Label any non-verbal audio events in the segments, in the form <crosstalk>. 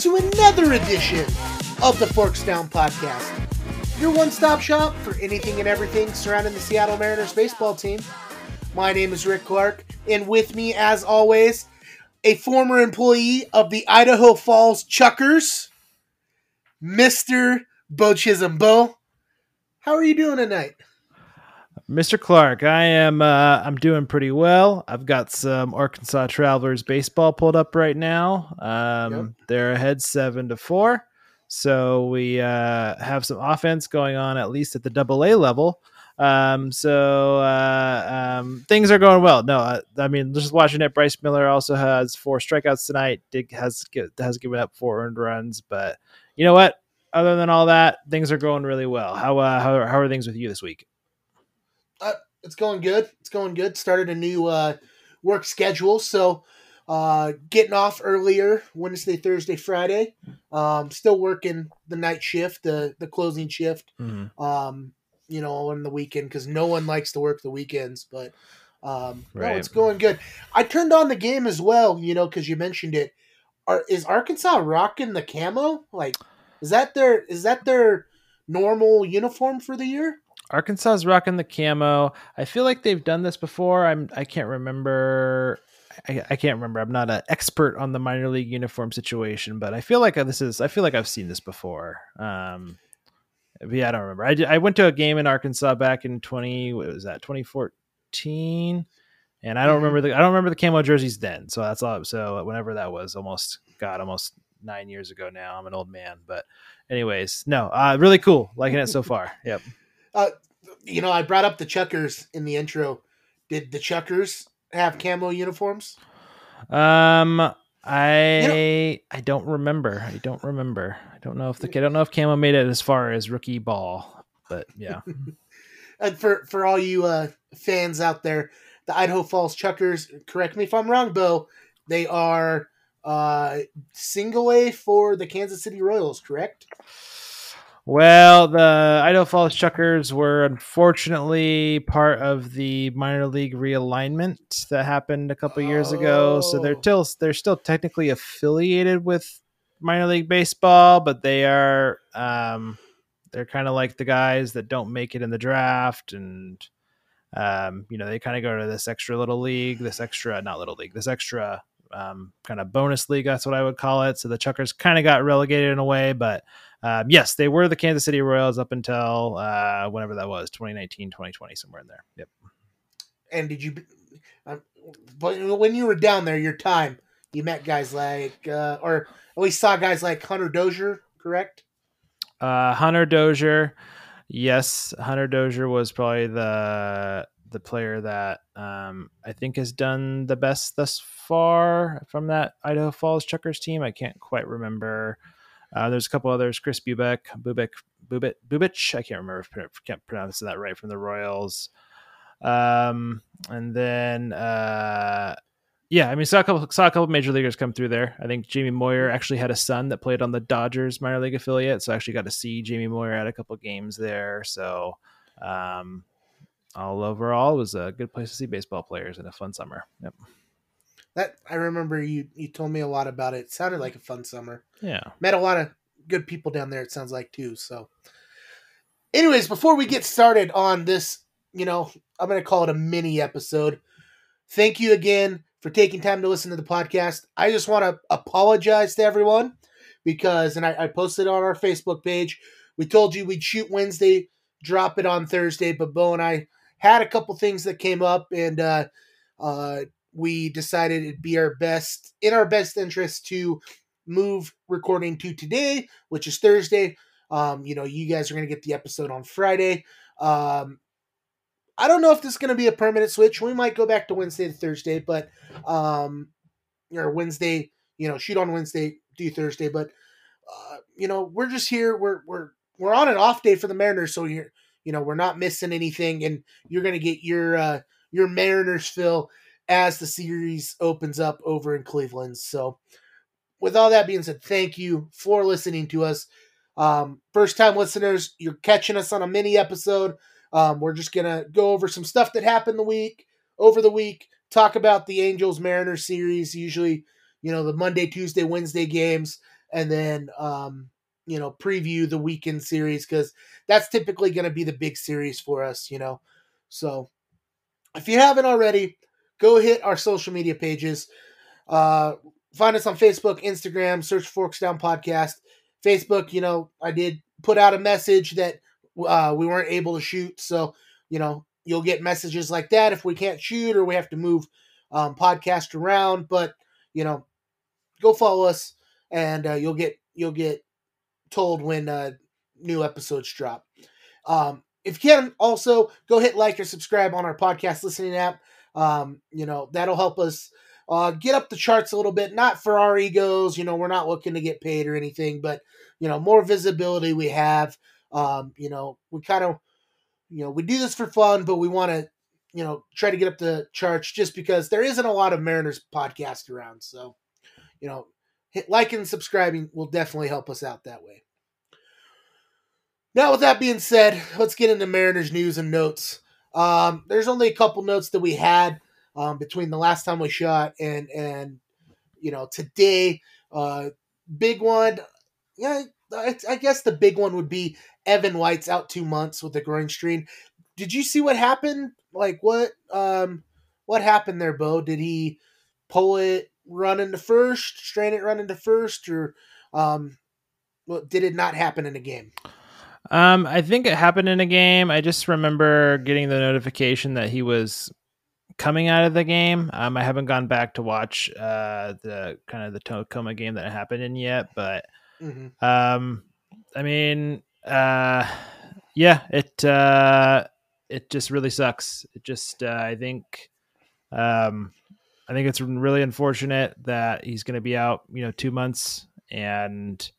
to another edition of the Forks Down Podcast, your one stop shop for anything and everything surrounding the Seattle Mariners baseball team. My name is Rick Clark, and with me, as always, a former employee of the Idaho Falls Chuckers, Mr. Beau Chisholm. Beau, how are you doing tonight? Mr. Clark, I am uh, I'm doing pretty well. I've got some Arkansas Travelers baseball pulled up right now. Um, yep. They're ahead seven to four, so we uh, have some offense going on at least at the Double A level. Um, so uh, um, things are going well. No, I, I, mean just watching it. Bryce Miller also has four strikeouts tonight. Dig has has given up four earned runs, but you know what? Other than all that, things are going really well. How uh, how, how are things with you this week? Uh, it's going good. It's going good. Started a new uh, work schedule, so uh, getting off earlier Wednesday, Thursday, Friday. Um, still working the night shift, the the closing shift. Mm-hmm. Um, you know, on the weekend because no one likes to work the weekends, but um, right. no, it's going good. I turned on the game as well, you know, because you mentioned it. Are is Arkansas rocking the camo? Like, is that their is that their normal uniform for the year? Arkansas is rocking the camo. I feel like they've done this before. I'm I can't remember. I, I can't remember. I'm not an expert on the minor league uniform situation, but I feel like this is. I feel like I've seen this before. Um, yeah, I don't remember. I, I went to a game in Arkansas back in twenty. What was that? 2014, and I don't mm-hmm. remember the. I don't remember the camo jerseys then. So that's all. So whenever that was, almost God, almost nine years ago now. I'm an old man, but anyways, no, uh, really cool. Liking it so far. Yep. Uh, you know, I brought up the Chuckers in the intro. Did the Chuckers have camo uniforms? Um, I you know, I don't remember. I don't remember. I don't know if the I don't know if camo made it as far as rookie ball, but yeah. <laughs> and for for all you uh, fans out there, the Idaho Falls Chuckers. Correct me if I'm wrong, Beau. They are uh, single A for the Kansas City Royals. Correct. Well, the Idaho Falls Chuckers were unfortunately part of the minor league realignment that happened a couple oh. years ago. So they're oh. still they're still technically affiliated with minor league baseball, but they are um, they're kind of like the guys that don't make it in the draft, and um, you know they kind of go to this extra little league, this extra not little league, this extra um, kind of bonus league. That's what I would call it. So the Chuckers kind of got relegated in a way, but um, yes, they were the Kansas City Royals up until uh, whenever that was 2019, 2020, somewhere in there. Yep. And did you, uh, when you were down there, your time, you met guys like, uh, or at least saw guys like Hunter Dozier, correct? Uh, Hunter Dozier. Yes, Hunter Dozier was probably the the player that um, I think has done the best thus far from that Idaho Falls Chuckers team. I can't quite remember uh, there's a couple others: Chris Bubic, Bubic, Bubit, Bubich. I can't remember if I can't pronounce that right from the Royals. Um, and then uh, yeah, I mean saw a couple saw a couple major leaguers come through there. I think Jamie Moyer actually had a son that played on the Dodgers minor league affiliate, so I actually got to see Jamie Moyer at a couple games there. So um, all overall, was a good place to see baseball players and a fun summer. Yep. That I remember you you told me a lot about it. it sounded like a fun summer. Yeah. Met a lot of good people down there, it sounds like too. So anyways, before we get started on this, you know, I'm gonna call it a mini episode. Thank you again for taking time to listen to the podcast. I just want to apologize to everyone because, and I, I posted on our Facebook page, we told you we'd shoot Wednesday, drop it on Thursday, but Beau and I had a couple things that came up, and uh, uh, we decided it'd be our best in our best interest to move recording to today, which is Thursday. Um, you know, you guys are gonna get the episode on Friday. Um, I don't know if this is gonna be a permanent switch. We might go back to Wednesday to Thursday, but um, or Wednesday, you know, shoot on Wednesday, do Thursday. But uh, you know, we're just here. We're we're we're on an off day for the Mariners, so you're you know we're not missing anything, and you're gonna get your uh, your Mariners fill as the series opens up over in Cleveland. So, with all that being said, thank you for listening to us. Um, first time listeners, you're catching us on a mini episode. Um, we're just gonna go over some stuff that happened the week over the week, talk about the Angels Mariners series, usually, you know, the Monday, Tuesday, Wednesday games. and then um, you know preview the weekend series because that's typically going to be the big series for us. You know, so if you haven't already, go hit our social media pages. Uh, find us on Facebook, Instagram, search Forks Down Podcast. Facebook, you know, I did put out a message that uh, we weren't able to shoot. So, you know, you'll get messages like that if we can't shoot or we have to move um, podcast around. But, you know, go follow us and uh, you'll get you'll get told when uh, new episodes drop. Um, if you can, also go hit like or subscribe on our podcast listening app. Um, you know, that'll help us uh, get up the charts a little bit. Not for our egos, you know, we're not looking to get paid or anything, but you know, more visibility we have. Um, you know, we kind of, you know, we do this for fun, but we want to, you know, try to get up the charts just because there isn't a lot of Mariners podcast around. So, you know, hit like and subscribing will definitely help us out that way. Now, with that being said, let's get into Mariners news and notes. Um, there's only a couple notes that we had um, between the last time we shot and and you know today. Uh, big one, yeah. I, I guess the big one would be Evan White's out two months with a groin strain. Did you see what happened? Like what um what happened there, Beau? Did he pull it run into first, strain it run into first, or um well, did it not happen in the game? Um, I think it happened in a game. I just remember getting the notification that he was coming out of the game. Um, I haven't gone back to watch uh, the kind of the Tacoma game that happened in yet, but mm-hmm. um, I mean, uh, yeah, it uh, it just really sucks. It just uh, I think um, I think it's really unfortunate that he's going to be out, you know, two months, and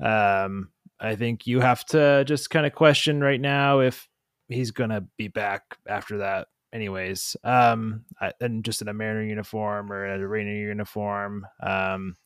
um, I think you have to just kind of question right now if he's going to be back after that anyways. Um I, and just in a mariner uniform or a Rainier uniform um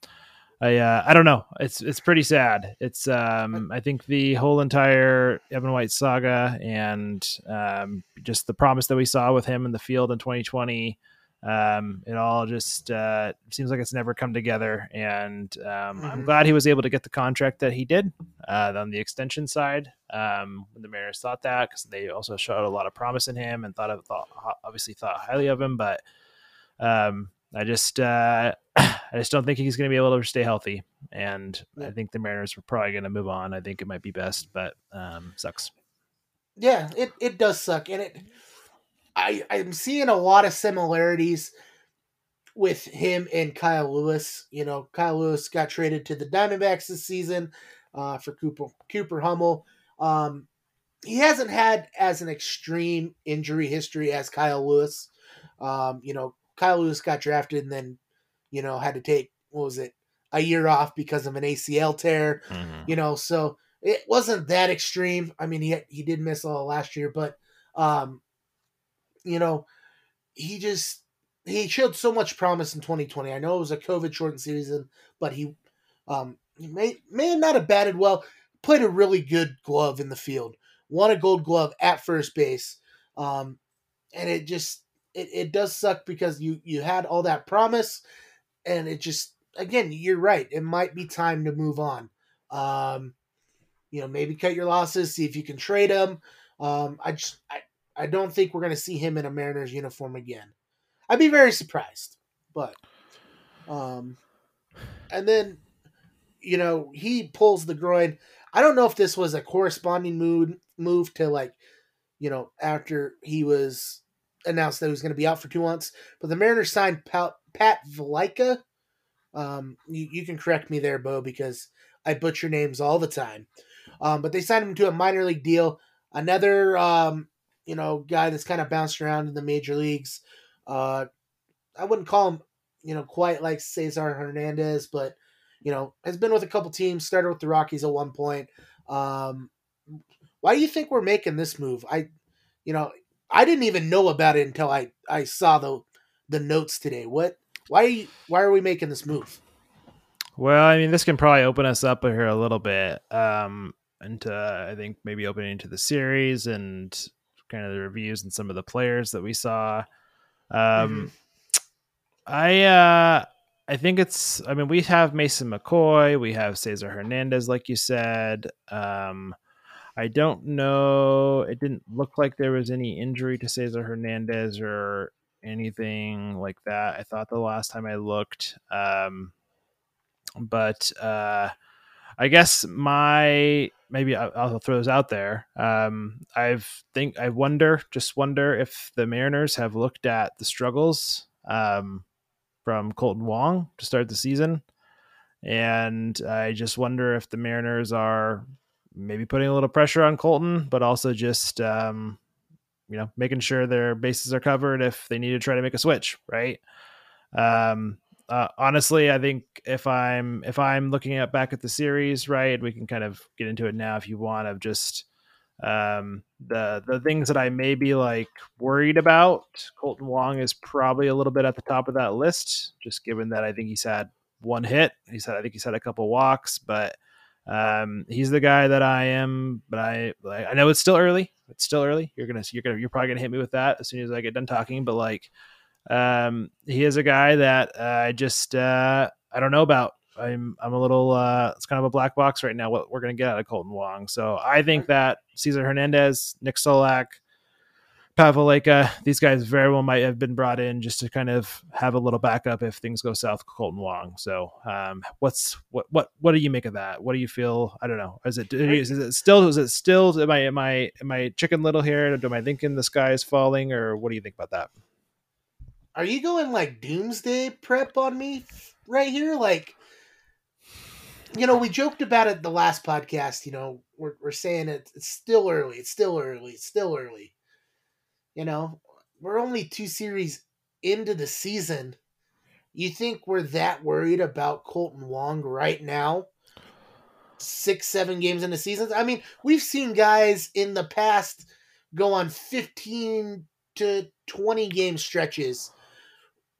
i uh, i don't know. It's it's pretty sad. It's um i think the whole entire evan white saga and um just the promise that we saw with him in the field in 2020 um, it all just uh, seems like it's never come together. And um, mm-hmm. I'm glad he was able to get the contract that he did uh, on the extension side. Um, when the Mariners thought that, because they also showed a lot of promise in him and thought of thought obviously thought highly of him, but um, I just uh, <clears throat> I just don't think he's going to be able to stay healthy. And yeah. I think the Mariners are probably going to move on. I think it might be best, but um, sucks. Yeah, it, it does suck, and it I I'm seeing a lot of similarities with him and Kyle Lewis. You know, Kyle Lewis got traded to the Diamondbacks this season uh, for Cooper Cooper Hummel. Um, he hasn't had as an extreme injury history as Kyle Lewis. Um, you know, Kyle Lewis got drafted and then, you know, had to take what was it a year off because of an ACL tear. Mm-hmm. You know, so it wasn't that extreme. I mean, he he did miss all last year, but um, you know, he just he showed so much promise in 2020. I know it was a COVID shortened season, but he um he may may not have batted well. Played a really good glove in the field. Won a gold glove at first base. Um and it just it, it does suck because you you had all that promise and it just again, you're right. It might be time to move on. Um you know, maybe cut your losses, see if you can trade him. Um I just I I don't think we're going to see him in a Mariners uniform again. I'd be very surprised, but um, and then you know he pulls the groin. I don't know if this was a corresponding move move to like you know after he was announced that he was going to be out for two months, but the Mariners signed Pat, Pat. Um, you, you can correct me there, Beau, because I butcher names all the time. Um, but they signed him to a minor league deal. Another um, you know, guy that's kind of bounced around in the major leagues. Uh, I wouldn't call him, you know, quite like Cesar Hernandez, but you know, has been with a couple teams. Started with the Rockies at one point. Um, why do you think we're making this move? I, you know, I didn't even know about it until I I saw the the notes today. What? Why? Are why are we making this move? Well, I mean, this can probably open us up here a little bit. Um, into I think maybe opening into the series and kind of the reviews and some of the players that we saw. Um, mm-hmm. I uh, I think it's. I mean, we have Mason McCoy, we have Cesar Hernandez, like you said. Um, I don't know. It didn't look like there was any injury to Cesar Hernandez or anything like that. I thought the last time I looked. Um, but uh, I guess my maybe I'll, I'll throw those out there. Um, I've think I wonder, just wonder if the Mariners have looked at the struggles um, from Kolten Wong to start the season, and I just wonder if the Mariners are maybe putting a little pressure on Kolten, but also just um, you know making sure their bases are covered if they need to try to make a switch, right? Um, uh, honestly, I think if I'm if I'm looking at back at the series, right, we can kind of get into it now if you want of just um, the the things that I may be like worried about. Kolten Wong is probably a little bit at the top of that list, just given that I think he's had one hit. He's had I think he's had a couple walks, but um, he's the guy that I am. But I I know it's still early. It's still early. You're gonna you're gonna you're probably gonna hit me with that as soon as I get done talking. But like um, he is a guy that uh, I just uh, I don't know about. I'm I'm a little uh, it's kind of a black box right now what we're gonna get out of Kolten Wong. So I think that Cesar Hernandez, Nick Solak, Pat Valaika, these guys very well might have been brought in just to kind of have a little backup if things go south. Kolten Wong. So um, what's what what what do you make of that? What do you feel? I don't know. Is it is it still is it still am I am I am I chicken little here? Am I thinking the sky is falling or what do you think about that? Are you going like doomsday prep on me right here? Like, you know, we joked about it the last podcast. You know, we're we're saying it, it's still early. It's still early. It's still early. You know, we're only two series into the season. You think we're that worried about Kolten Wong right now? Six, seven games into seasons. I mean, we've seen guys in the past go on fifteen to twenty game stretches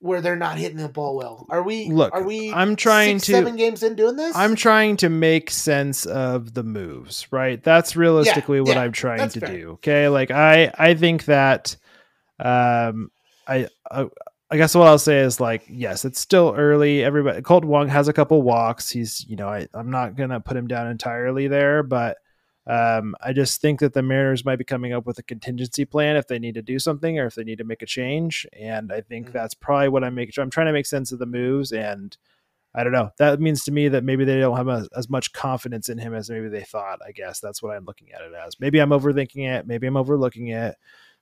where they're not hitting the ball well. Are we? Look, are we? I'm trying six, to seven games in doing this. I'm trying to make sense of the moves, right? That's realistically Yeah, what yeah, I'm trying to fair. do. Okay, like I I think that um I, I I guess what I'll say is like yes, it's still early. Everybody Colt Wong has a couple walks. He's you know I I'm not gonna put him down entirely there, but um, I just think that the Mariners might be coming up with a contingency plan if they need to do something or if they need to make a change. And I think Mhm. that's probably what I'm making. sure. I'm trying to make sense of the moves, and I don't know. That means to me that maybe they don't have as, as much confidence in him as maybe they thought. I guess that's what I'm looking at it as. Maybe I'm overthinking it. Maybe I'm overlooking it.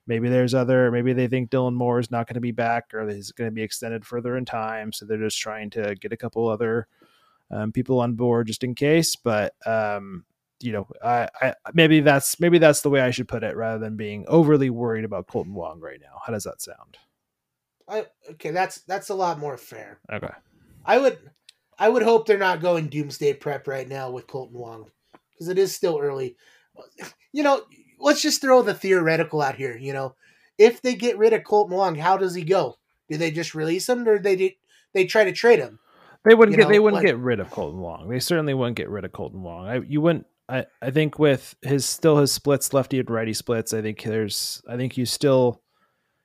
Maybe there's other. Maybe they think Dylan Moore is not going to be back or he's going to be extended further in time, so they're just trying to get a couple other um, people on board just in case. But um, you know, I, I maybe that's maybe that's the way I should put it, rather than being overly worried about Kolten Wong right now. How does that sound? I, okay, that's that's a lot more fair. Okay. I would, I would hope they're not going doomsday prep right now with Kolten Wong because it is still early. You know, let's just throw the theoretical out here. You know, if they get rid of Kolten Wong, how does he go? Do they just release him, or they did they try to trade him? They wouldn't You get they wouldn't like- get rid of Kolten Wong. They certainly wouldn't get rid of Kolten Wong. I, you wouldn't. I, I think with his still his splits, lefty and righty splits. I think there's. I think you still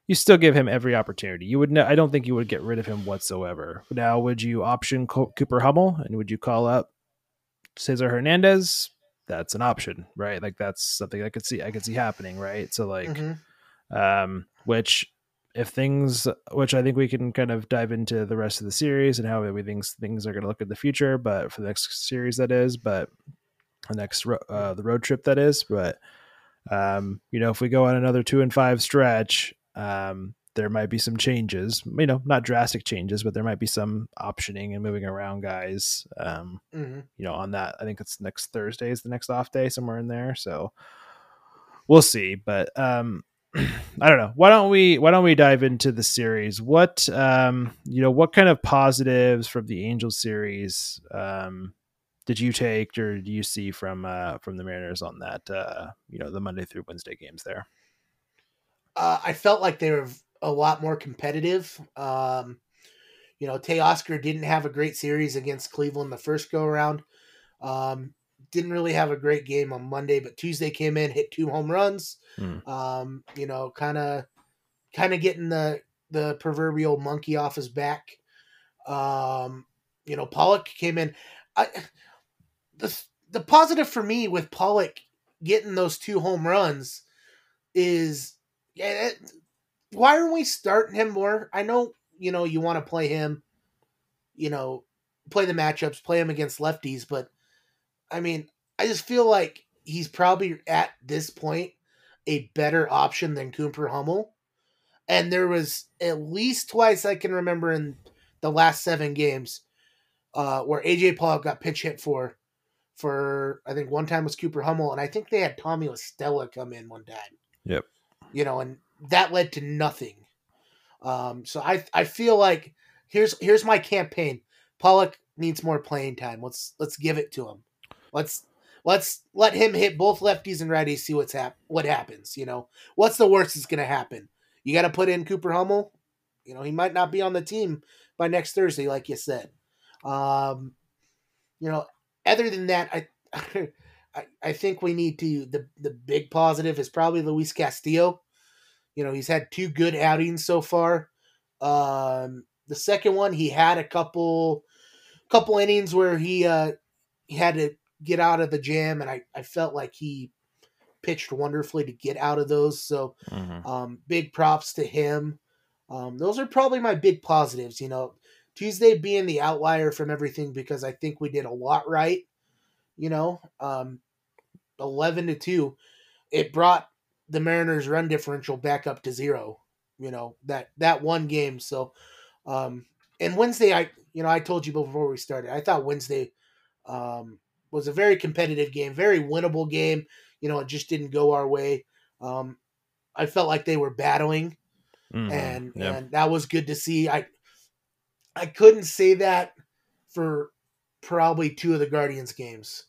you still give him every opportunity. You would. I don't think you would get rid of him whatsoever. Now, would you option Co- Cooper Hummel and would you call up Cesar Hernandez? That's an option, right? Like that's something I could see. I could see happening, right? So like Mhm. um, which if things which i think we can kind of dive into the rest of the series and how we think things are going to look in the future but for the next series that is but the next ro- uh, the road trip that is but um, you know if we go on another two and five stretch um, there might be some changes you know not drastic changes but there might be some optioning and moving around guys um, Mhm. you know, on that. I think it's next Thursday is the next off day somewhere in there. So we'll see. But um <clears throat> I don't know. Why don't we why don't we dive into the series? What um you know, what kind of positives from the Angel series um did you take or do you see from uh from the Mariners on that uh you know the Monday through Wednesday games there? Uh, I felt like they were a lot more competitive. Um, you know, Teoscar didn't have a great series against Cleveland the first go around. Um, didn't really have a great game on Monday, but Tuesday came in, hit two home runs. Hmm. Um, you know, kind of, kind of getting the the proverbial monkey off his back. Um, you know, Pollock came in. I the the positive for me with Pollock getting those two home runs is yeah. It, why aren't we starting him more? I know you know you want to play him, you know, play the matchups, play him against lefties, but I mean, I just feel like he's probably at this point a better option than Cooper Hummel. And there was at least twice I can remember in the last seven games uh, where AJ Pollock got pitch hit for. For I think one time was Cooper Hummel, and I think they had Tommy Stella come in one time. Yep. You know, and that led to nothing. Um, so I I feel like here's here's my campaign. Pollock needs more playing time. Let's let's give it to him. Let's let's let him hit both lefties and righties. See what's hap- what happens. You know, what's the worst that's going to happen? You got to put in Cooper Hummel. You know, he might not be on the team by next Thursday, like you said. Um, you know, other than that, I, <laughs> I, I think we need to the the big positive is probably Luis Castillo. You know, he's had two good outings so far. Um, the second one, he had a couple couple innings where he uh, he had to get out of the jam, and I, I felt like he pitched wonderfully to get out of those. So, mm-hmm. um, big props to him. Um, those are probably my big positives. You know, Tuesday being the outlier from everything because I think we did a lot right. You know, um, eleven to two, it brought the Mariners' run differential back up to zero. You know that that one game. So, um, and Wednesday, I you know I told you before we started, I thought Wednesday um, was a very competitive game, very winnable game. You know, it just didn't go our way. Um, I felt like they were battling, mm-hmm. and yep. and that was good to see. I I couldn't say that for probably two of the Guardians games.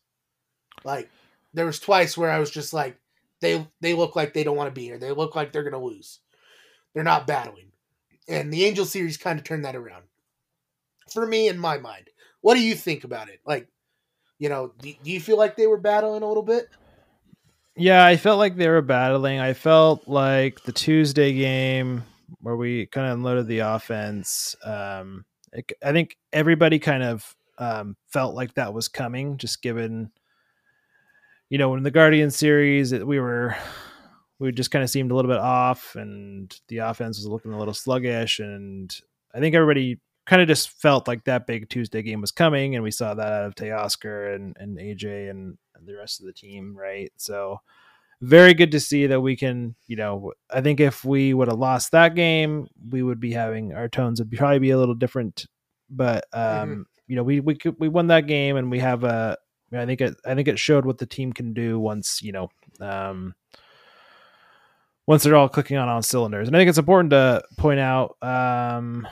Like there was twice where I was just like, they they look like they don't want to be here. They look like they're gonna lose. They're not battling, and the Angel series kind of turned that around for me in my mind. What do you think about it? Like, you know, do, do you feel like they were battling a little bit? Yeah, I felt like they were battling. I felt like the Tuesday game where we kind of unloaded the offense. Um, I think everybody kind of um, felt like that was coming, just given, you know, in the Guardian series, we were we just kind of seemed a little bit off, and the offense was looking a little sluggish, and I think everybody kind of just felt like that big Tuesday game was coming, and we saw that out of Teoscar and and AJ and the rest of the team, right? So very good to see that we can, you know, I think if we would have lost that game, we would be having our tones would probably be a little different. But um, mm-hmm. you know, we we could, we won that game, and we have a. I think it. I think it showed what the team can do once you know. Um, once they're all clicking on all cylinders, and I think it's important to point out. Um,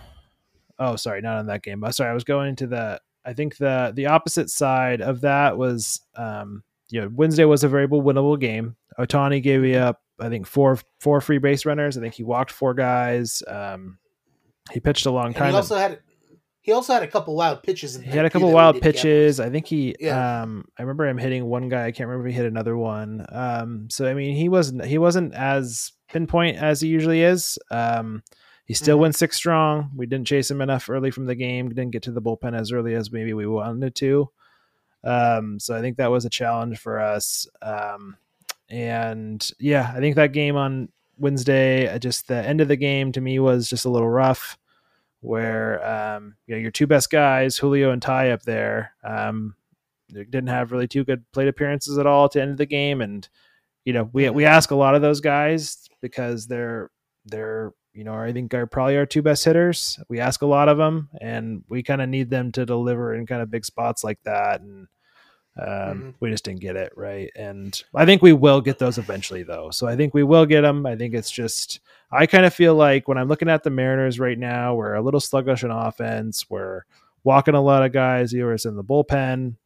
oh sorry not on that game but sorry i was going to the i think the the opposite side of that was um you know wednesday was a very winnable game ohtani gave you up i think four four free base runners i think he walked four guys um he pitched a long time and he also had he also had a couple wild pitches. he had a couple wild pitches. I think he. Yeah. Um, I remember him hitting one guy. I can't remember if he hit another one. Um, so I mean, he wasn't he wasn't as pinpoint as he usually is. Um, he still mm-hmm. went six strong. We didn't chase him enough early from the game. Didn't get to the bullpen as early as maybe we wanted to. Um, so I think that was a challenge for us. Um, and yeah, I think that game on Wednesday, uh, just the end of the game to me was just a little rough. Where um, you know your two best guys, Julio and Ty, up there, um, didn't have really two good plate appearances at all to end of the game, and you know we we ask a lot of those guys because they're they're you know, I think are probably our two best hitters. We ask a lot of them, and we kind of need them to deliver in kind of big spots like that. And um, mm-hmm. we just didn't get it right. And I think we will get those eventually, though. So I think we will get them. I think it's just I kind of feel like when I'm looking at the Mariners right now, we're a little sluggish in offense. We're walking a lot of guys. Either it's in the bullpen.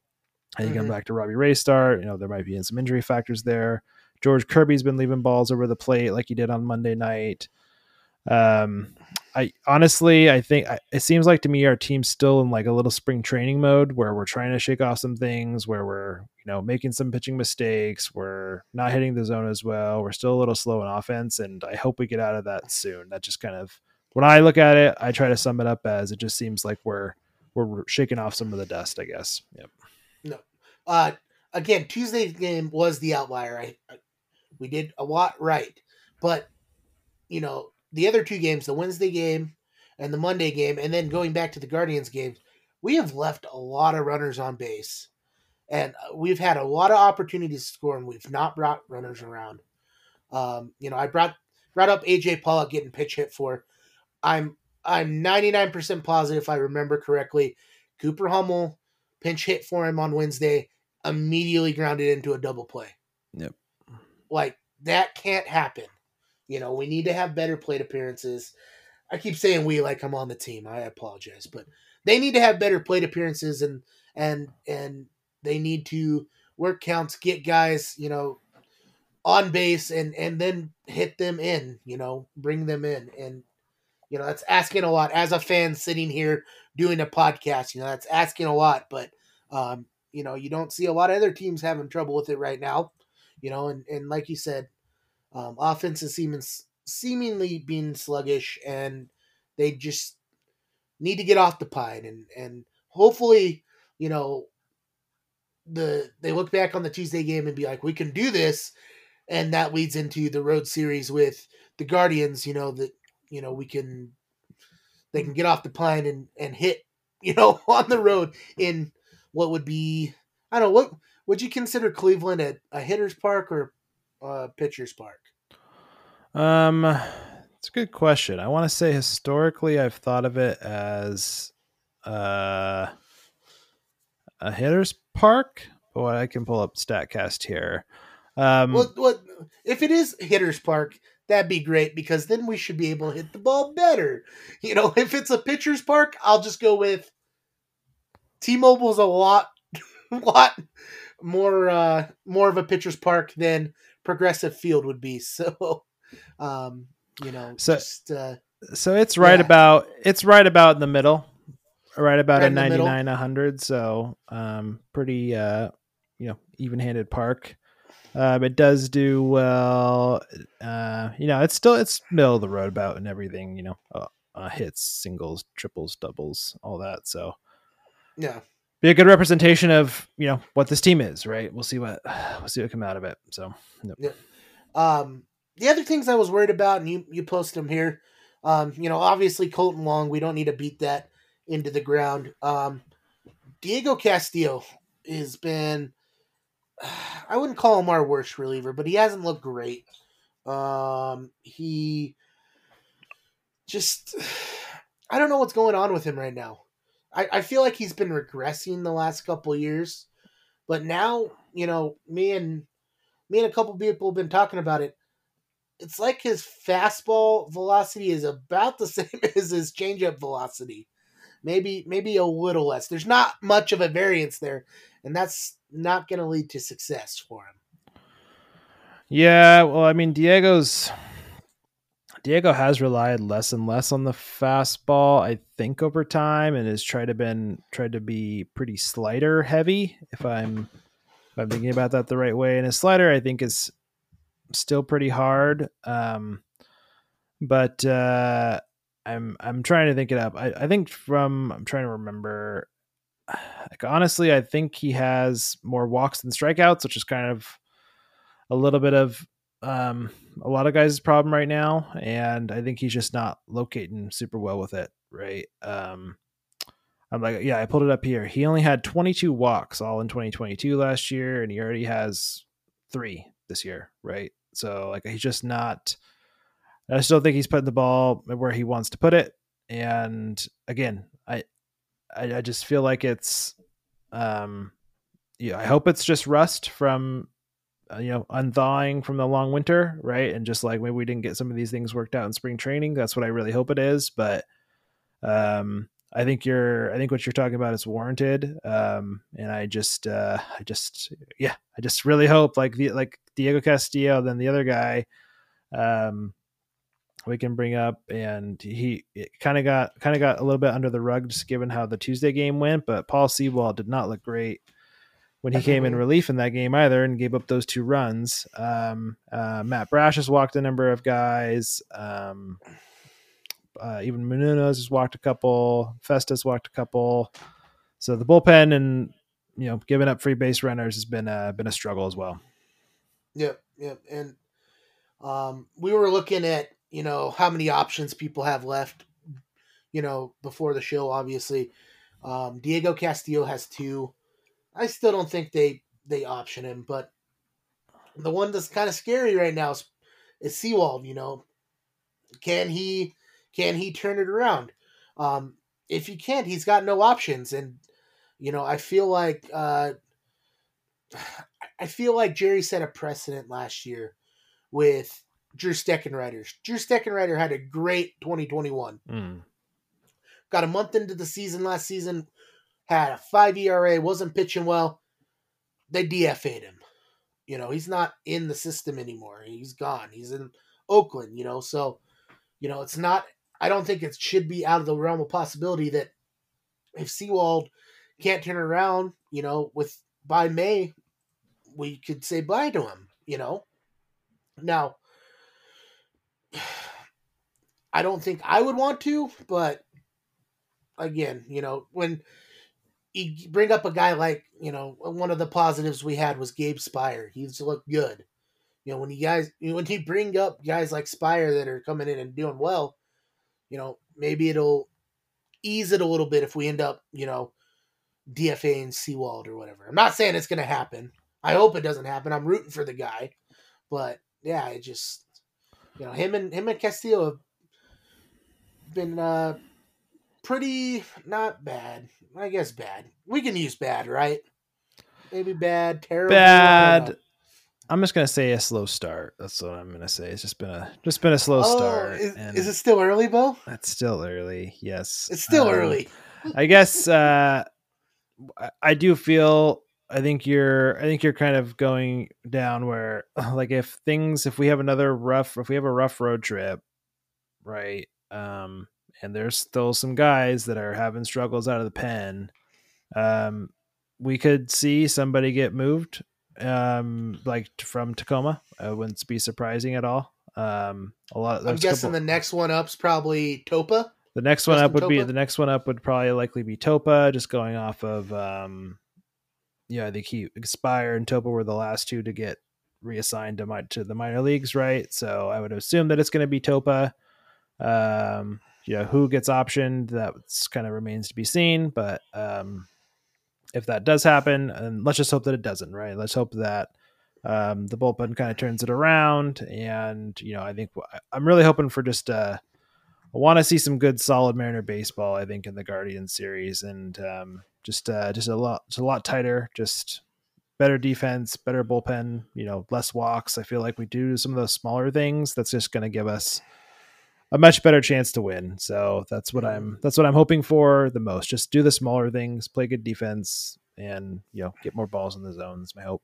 I think mm-hmm. I'm back to Robbie Ray start. You know, there might be some injury factors there. George Kirby's been leaving balls over the plate like he did on Monday night. Um, I honestly, I think it seems like to me our team's still in like a little spring training mode where we're trying to shake off some things, where we're you know making some pitching mistakes, we're not hitting the zone as well, we're still a little slow in offense, and I hope we get out of that soon. That just kind of when I look at it, I try to sum it up as it just seems like we're we're shaking off some of the dust. I guess. Yep. No. Uh, again, Tuesday's game was the outlier. I, I we did a lot right, but you know the other two games, the Wednesday game and the Monday game, and then going back to the Guardians games, we have left a lot of runners on base, and uh, we've had a lot of opportunities to score, and we've not brought runners around. Um, you know, I brought brought up AJ Pollock getting pitch hit for. I'm I'm 99% positive if I remember correctly. Cooper Hummel pinch hit for him on Wednesday, immediately grounded into a double play. Yep. Like that can't happen. You know, we need to have better plate appearances. I keep saying we like I'm on the team. I apologize, but they need to have better plate appearances and and and they need to work counts, get guys, you know, on base and and then hit them in, you know, bring them in and you know, that's asking a lot as a fan sitting here doing a podcast, you know, that's asking a lot, but um, you know, you don't see a lot of other teams having trouble with it right now, you know, and and like you said, um, offense is seeming, seemingly being sluggish and they just need to get off the pine and and hopefully, you know, the they look back on the Tuesday game and be like, we can do this, and that leads into the road series with the Guardians. You know that you know we can they can get off the pine and and hit <laughs> you know on the road in what would be I don't know what would you consider Cleveland a, a hitter's park or a pitcher's park? Um, it's a good question. I want to say historically, I've thought of it as uh, a hitter's park. Boy, I can pull up Statcast here. Um, well, well, if it is hitter's park, that'd be great because then we should be able to hit the ball better. <laughs> You know, if it's a pitcher's park, I'll just go with T-Mobile's a lot, <laughs> lot more, uh, more of a pitcher's park than Progressive Field would be. <laughs> So, um, you know, so, just, uh, so it's right yeah. about it's right about in the middle, right about Right a in the middle. 99 100 so um pretty uh you know even-handed park um it does do well uh you know it's still it's middle of the road about and everything you know uh, uh hits singles triples doubles all that so yeah. Be a good representation of you know what this team is right we'll see what <sighs> we'll see what come out of it so yep. Um, the other things I was worried about, and you you posted them here. Um, you know, obviously Kolten Wong, we don't need to beat that into the ground. Um, Diego Castillo has been, <sighs> I wouldn't call him our worst reliever, but he hasn't looked great. Um, he just, <sighs> I don't know what's going on with him right now. I, I feel like he's been regressing the last couple years, but now, you know, me and me and a couple people have been talking about it. It's like his fastball velocity is about the <laughs> same as his changeup velocity. Maybe maybe a little less. There's not much of a variance there, and that's not going to lead to success for him. Yeah, well, I mean, Diego's Diego has relied less and less on the fastball, I think, over time, and has tried to been tried to be pretty slider heavy. If I'm if I'm thinking about that the right way, and his slider, I think, is still pretty hard. Um, but uh, I'm I'm trying to think it up. I, I think from I'm trying to remember. Like honestly, I think he has more walks than strikeouts, which is kind of a little bit of um, a lot of guys' problem right now, and I think he's just not locating super well with it. Right? Um, I'm like, yeah, I pulled it up here. He only had 22 walks all in 2022 last year, and he already has three this year. Right? So like, he's just not. I still think he's putting the ball where he wants to put it. And again, I, I, I just feel like it's, um, yeah, I hope it's just rust from you know unthawing from the long winter right? And just like maybe we didn't get some of these things worked out in spring training. That's what i really hope it is. But um i think you're i think what you're talking about is warranted. Um and i just uh i just yeah i just really hope like the like diego castillo then the other guy um we can bring up. And he kind of got kind of got a little bit under the rug just given how the tuesday game went. But paul Sewald did not look great when he came in relief in that game either and gave up those two runs. Um, uh, Matt Brash has walked a number of guys. Um, Uh, even Muñoz has walked a couple. Festa walked a couple. So the bullpen and you know giving up free base runners has been a, been a struggle as well. Yep, yep. And um, we were looking at you know how many options people have left. You know before the show, obviously, um, Diego Castillo has two. I still don't think they they option him, but the one that's kind of scary right now is, is Sewald. You know, can he can he turn it around? Um, if he can't, he's got no options, and you know I feel like uh, <sighs> I feel like Jerry set a precedent last year with Drew Steckenrider. Drew Steckenrider had a great 2021. Mm. Got a month into the season last season, had a five ERA, wasn't pitching well. They DFA'd him. You know, he's not in the system anymore. He's gone. He's in Oakland, you know, so you know, it's not I don't think it should be out of the realm of possibility that if Sewald can't turn around, you know, with by May, we could say bye to him, you know. Now, <sighs> I don't think I would want to, but again, you know, when you bring up a guy like, you know, one of the positives we had was Gabe Speier. He's looked good. You know, when you guys when you bring up guys like Speier that are coming in and doing well, you know, maybe it'll ease it a little bit if we end up, you know, DFA and Sewald or whatever. I'm not saying it's gonna happen. I hope it doesn't happen. I'm rooting for the guy. But yeah, it just you know, him and him and Castillo have been uh pretty not bad. I guess bad. We can use bad, right? Maybe bad, terrible. Bad. I'm just gonna say a slow start. That's what I'm gonna say. It's just been a just been a slow oh, start. Is, is, it still early, Beau? It's still early. Yes, it's still um, early. I guess uh, I do feel. I think you're. I think you're kind of going down where, <laughs> like, if things, if we have another rough, if we have a rough road trip, right? Um, and there's still some guys that are having struggles out of the pen. Um, we could see somebody get moved um, like from Tacoma. It wouldn't be surprising at all. Um, a lot. I'm guessing couple, the next one up's probably Topa. The next Justin one up would Topa? be the next one up would probably likely be Topa. Just going off of, um, yeah, I think he Speier and Topa were the last two to get reassigned to my to the minor leagues, right? So I would assume that it's going to be Topa. Um, yeah, who gets optioned that kind of remains to be seen, but um, if that does happen, and let's just hope that it doesn't, right? Let's hope that um, the bullpen kind of turns it around. And, you know, I think I'm really hoping for just, uh, I want to see some good, solid Mariner baseball, I think, in the Guardian series. And um, just, uh, just a lot, just a lot tighter, just better defense, better bullpen, you know, less walks. I feel like we do some of those smaller things. That's just going to give us a much better chance to win. So that's what I'm that's what I'm hoping for the most. Just do the smaller things, play good defense, and you know get more balls in the zone. That's my hope.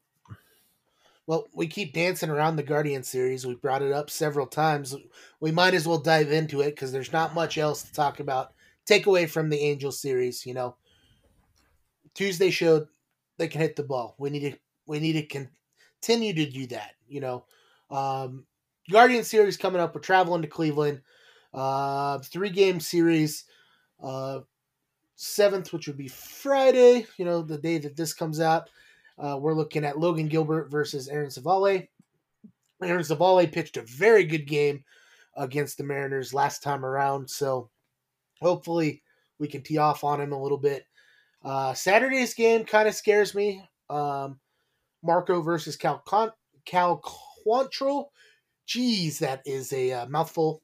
Well, we keep dancing around the Guardian series. We brought it up several times. We might as well dive into it because there's not much else to talk about. Take away from the Angel series, you know. Tuesday showed they can hit the ball. We need to we need to continue to do that. You know, um, Guardian series coming up. We're traveling to Cleveland. Uh, three game series. Uh, seventh, which would be Friday. You know, the day that this comes out. Uh, we're looking at Logan Gilbert versus Aaron Civale. Aaron Civale pitched a very good game against the Mariners last time around, so hopefully we can tee off on him a little bit. Uh, Saturday's game kind of scares me. Um, Marco versus Cal Con- Cal Quantrill. Jeez, that is a uh, mouthful.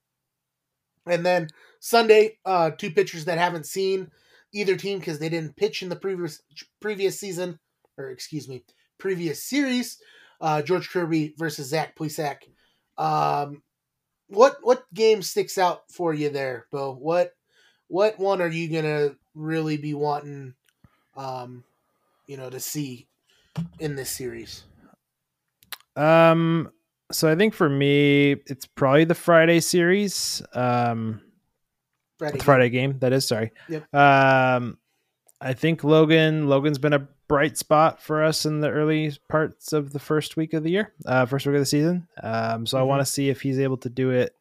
And then Sunday, uh, two pitchers that haven't seen either team because they didn't pitch in the previous previous season, or excuse me, previous series. Uh, George Kirby versus Zach Plesac. Um, what what game sticks out for you there, Beau? What what one are you gonna really be wanting, um, you know, to see in this series? Um, so I think for me, it's probably the Friday series. Um, Friday, the Friday game. That is sorry. Yep. Um, I think Logan. Logan's been a bright spot for us in the early parts of the first week of the year, uh, first week of the season. Um, so mm-hmm. I want to see if he's able to do it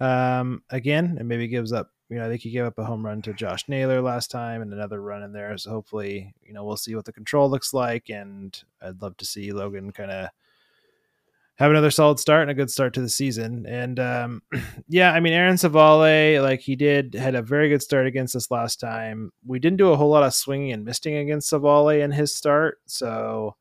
um, again, and maybe gives up. You know, I think he gave up a home run to Josh Naylor last time, and another run in there. So hopefully, you know, we'll see what the control looks like, and I'd love to see Logan kind of have another solid start and a good start to the season. And um, <clears throat> yeah, I mean, Aaron Civale, like he did, had a very good start against us last time. We didn't do a whole lot of swinging and misting against Savale in his start, so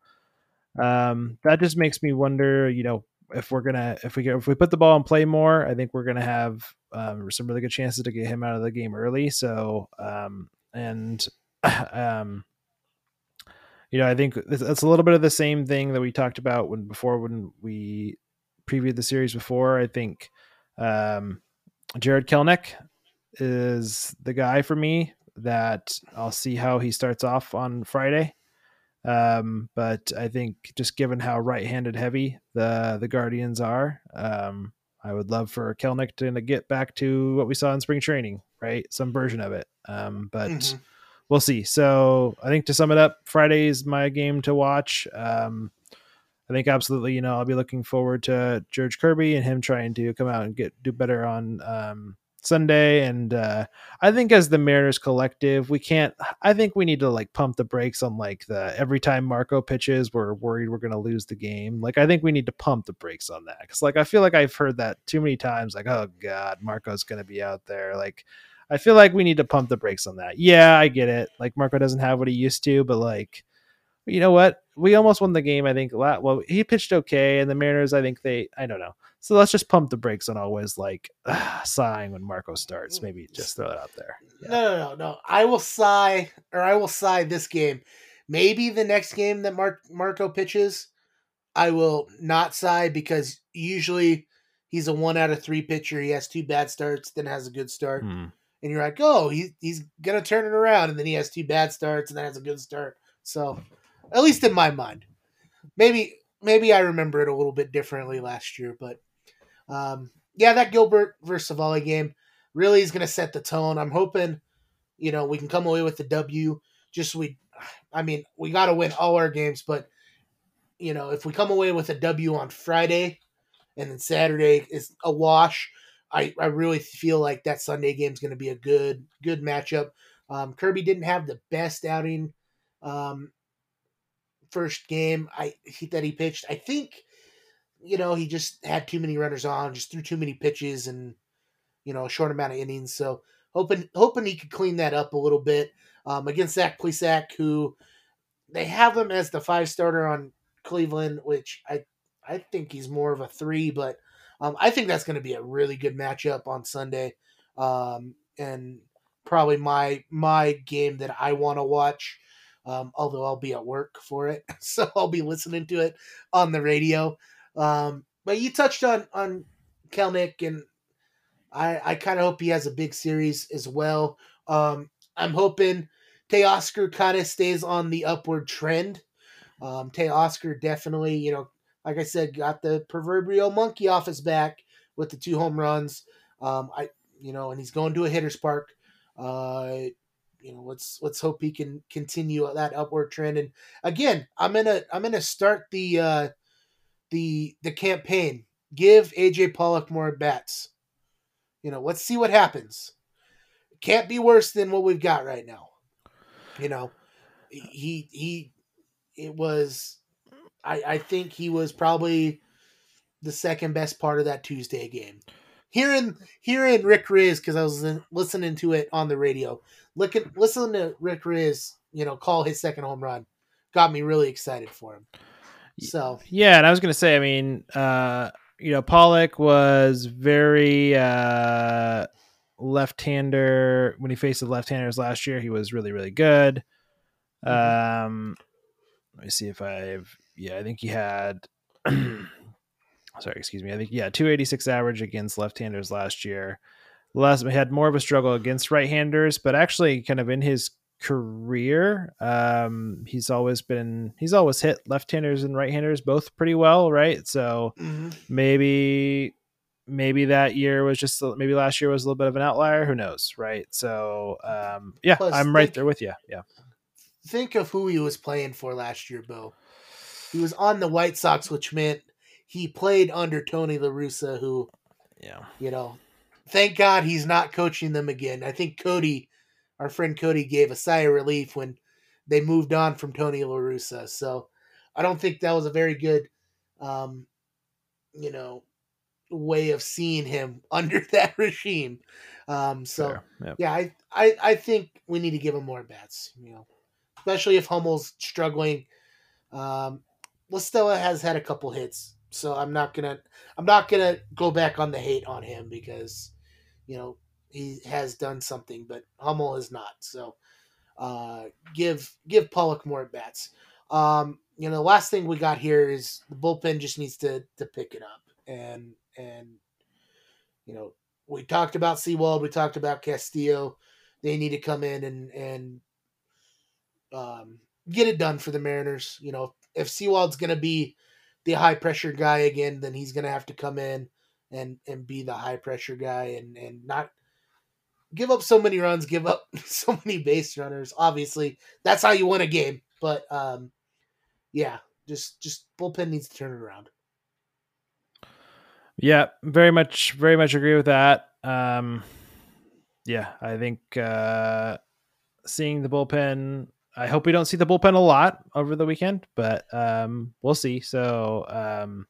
um, that just makes me wonder, you know, if we're gonna if we if we put the ball and play more, I think we're gonna have um, some really good chances to get him out of the game early. So um, and <clears throat> um, you know, I think that's a little bit of the same thing that we talked about when before when we previewed the series before. I think um, Jarred Kelenic is the guy for me that I'll see how he starts off on Friday. Um, but I think just given how right-handed heavy the the Guardians are, um, I would love for Kelenic to, to, get back to what we saw in spring training, right? Some version of it. Um, but mm-hmm. We'll see. So I think to sum it up, Friday is my game to watch. Um, I think absolutely, you know, I'll be looking forward to George Kirby and him trying to come out and get do better on um, Sunday. And uh, I think as the Mariners collective, we can't. I think we need to like pump the brakes on like the every time Marco pitches, we're worried we're going to lose the game. Like I think we need to pump the brakes on that because like I feel like I've heard that too many times. Like oh god, Marco's going to be out there. Like I feel like we need to pump the brakes on that. Yeah, I get it. Like Marco doesn't have what he used to, but like you know what? We almost won the game. I think. Well, he pitched okay, and the Mariners. I think they. I don't know. So let's just pump the brakes on always like uh, <sighs> sighing when Marco starts. Mm. Maybe just throw it out there. Yeah. No, no, no, no. I will sigh, or I will sigh this game. Maybe the next game that Mar- Marco pitches, I will not sigh because usually he's a one out of three pitcher. He has two bad starts, then has a good start, mm. And you're like, oh, he, he's gonna turn it around, and then he has two bad starts and then has a good start. So, at least in my mind, maybe maybe I remember it a little bit differently last year, but um, yeah, that Gilbert versus Civale game really is to set the tone. I'm hoping, you know, we can come away with the W. Just we, I mean, we got to win all our games, but you know, if we come away with a W on Friday, and then Saturday is a wash, I I really feel like that Sunday game is going to be a good good matchup. Um, Kirby didn't have the best outing um, first game I he, that he pitched. I think you know, he just had too many runners on, just threw too many pitches and, you know, a short amount of innings. So hoping hoping he could clean that up a little bit. Um, against Zach Plesac, who they have him as the five starter on Cleveland, which I I think he's more of a three, but um, I think that's going to be a really good matchup on Sunday, um, and probably my my game that I want to watch. Um, although I'll be at work for it, <laughs> so I'll be listening to it on the radio. Um, but you touched on on Kelenic, and I I kind of hope he has a big series as well. Um, I'm hoping Teoscar kind of stays on the upward trend. Um, Teoscar definitely, you know, like I said, got the proverbial monkey off his back with the two home runs. Um, I, you know, and he's going to a hitter's park. Uh, you know, let's let's hope he can continue that upward trend. And again, I'm gonna I'm gonna start the uh, the the campaign. Give AJ Pollock more bats. You know, let's see what happens. can't be worse than what we've got right now. You know, he he it was I I think he was probably the second best part of that Tuesday game. Hearing hearing Rick Rizzs because I was listening to it on the radio. Looking listening to Rick Rizzs, you know, call his second home run, got me really excited for him. So yeah, and I was gonna say, I mean, uh, you know, Pollock was very uh, left-hander when he faced the left-handers last year. He was really, really good. Mm-hmm. Um, let me see if I've yeah, I think he had. <clears throat> sorry, excuse me. I think yeah, 286 average against left-handers last year. Last he had more of a struggle against right-handers, but actually, kind of in his career. Um, he's always been he's always hit left-handers and right-handers both pretty well, right? So mm-hmm. maybe maybe that year was just maybe last year was a little bit of an outlier. Who knows, right? So um, yeah, Plus, I'm right think, there with you. Yeah. Think of who he was playing for last year, Beau. He was on the White Sox, which meant he played under Tony La Russa, who, yeah, you know, thank God he's not coaching them again. I think Cody, our friend Cody, gave a sigh of relief when they moved on from Tony La Russa. So I don't think that was a very good, um, you know, way of seeing him <laughs> under that regime. Um, so Yep. yeah, I, I I think we need to give him more bats. You know, especially if Hummel's struggling. Um, La Stella has had a couple hits, so I'm not gonna I'm not gonna go back on the hate on him because you know he has done something, but Hummel is not. So uh, give give Pollock more at bats. Um, you know, the last thing we got here is the bullpen just needs to to pick it up and and you know we talked about Sewald, we talked about Castillo. They need to come in and and um, get it done for the Mariners. You know, if Sewald's going to be the high pressure guy again, then he's going to have to come in and and be the high pressure guy and and not give up so many runs, give up <laughs> so many base runners. Obviously, that's how you win a game. But um, yeah, just just bullpen needs to turn it around. Yeah, very much, very much agree with that. Um, yeah, I think uh, seeing the bullpen. I hope we don't see the bullpen a lot over the weekend, but um, we'll see. So, um,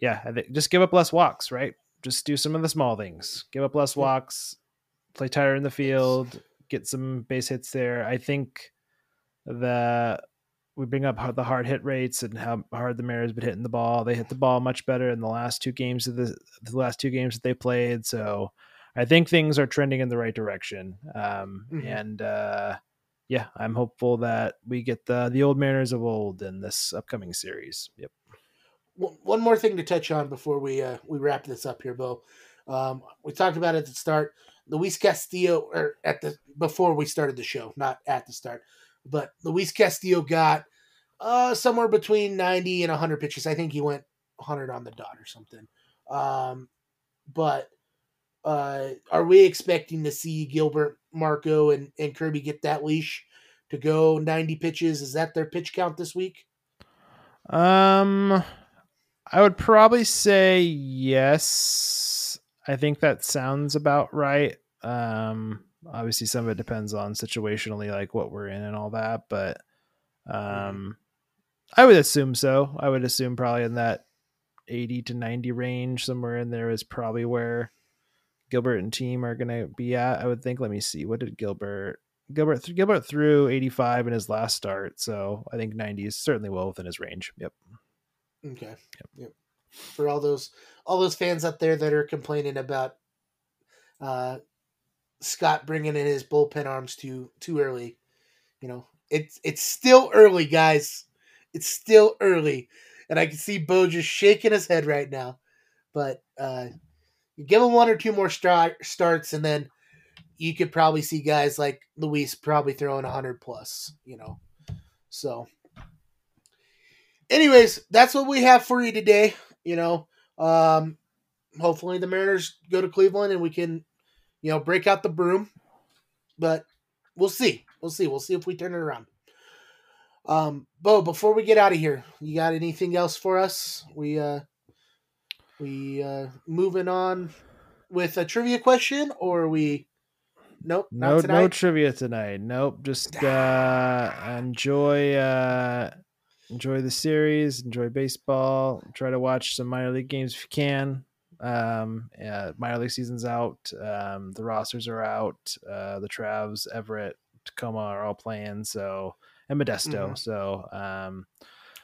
yeah, I think just give up less walks, right? Just do some of the small things. Give up less walks, play tighter in the field, get some base hits there. I think the we bring up the hard hit rates and how hard the Mariners been hitting the ball. They hit the ball much better in the last two games of the the last two games that they played. So I think things are trending in the right direction. Um, Mhm. And uh, yeah, I'm hopeful that we get the the old Mariners of old in this upcoming series. Yep. one more thing to touch on before we uh, we wrap this up here, Beau. Um, we talked about it at the start. Luis Castillo, or at the before we started the show, not at the start, but Luis Castillo got uh, somewhere between ninety and hundred pitches. I think he went hundred on the dot or something. Um, but uh, are we expecting to see Gilbert, Marco, and, and Kirby get that leash to go ninety pitches? Is that their pitch count this week? Um, I would probably say yes. I think that sounds about right. Um, obviously, some of it depends on situationally, like what we're in and all that, but um, I would assume so. I would assume probably in that 80 to 90 range, somewhere in there is probably where Gilbert and team are going to be at. I would think. Let me see. What did Gilbert? Gilbert Gilbert threw 85 in his last start, so I think 90 is certainly well within his range. Yep. Okay. Yep. For all those all those fans out there that are complaining about uh, Scott bringing in his bullpen arms too too early, you know, it's it's still early, guys. It's still early, and I can see Beau just shaking his head right now. But uh, you give him one or two more start, starts, and then you could probably see guys like Luis probably throwing hundred plus. You know, so anyways, that's what we have for you today. You know, um, hopefully the Mariners go to Cleveland and we can, you know, break out the broom. But we'll see. We'll see. We'll see if we turn it around. Um, Beau, before we get out of here, you got anything else for us? We uh, we uh, moving on with a trivia question, or are we? Nope, No, no trivia tonight. Nope. Just uh, enjoy uh, enjoy the series. Enjoy baseball. Try to watch some minor league games if you can. Um, yeah, minor league season's out. Um, the rosters are out. Uh, the Travs, Everett, Tacoma are all playing. So and Modesto. Mhm. So um,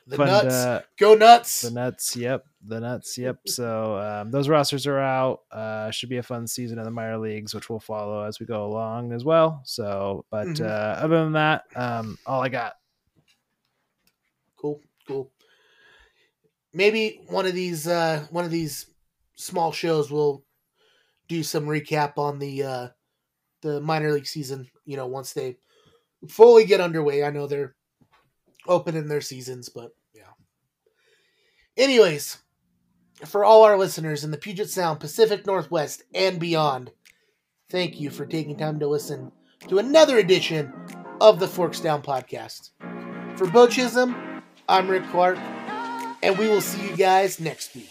the fun nuts, to- go nuts. the nuts, yep. The nuts, yep. <laughs> So um, those rosters are out. Uh, should be a fun season in the minor leagues, which we'll follow as we go along as well. So, but Mhm. uh, other than that, um, all I got. cool cool maybe one of these uh one of these small shows will do some recap on the uh the minor league season you know once they fully get underway i know they're opening their seasons but yeah anyways for all our listeners in the puget sound pacific northwest and beyond thank you for taking time to listen to another edition of the forks down podcast for beau chisholm I'm Rick Clark, and we will see you guys next week.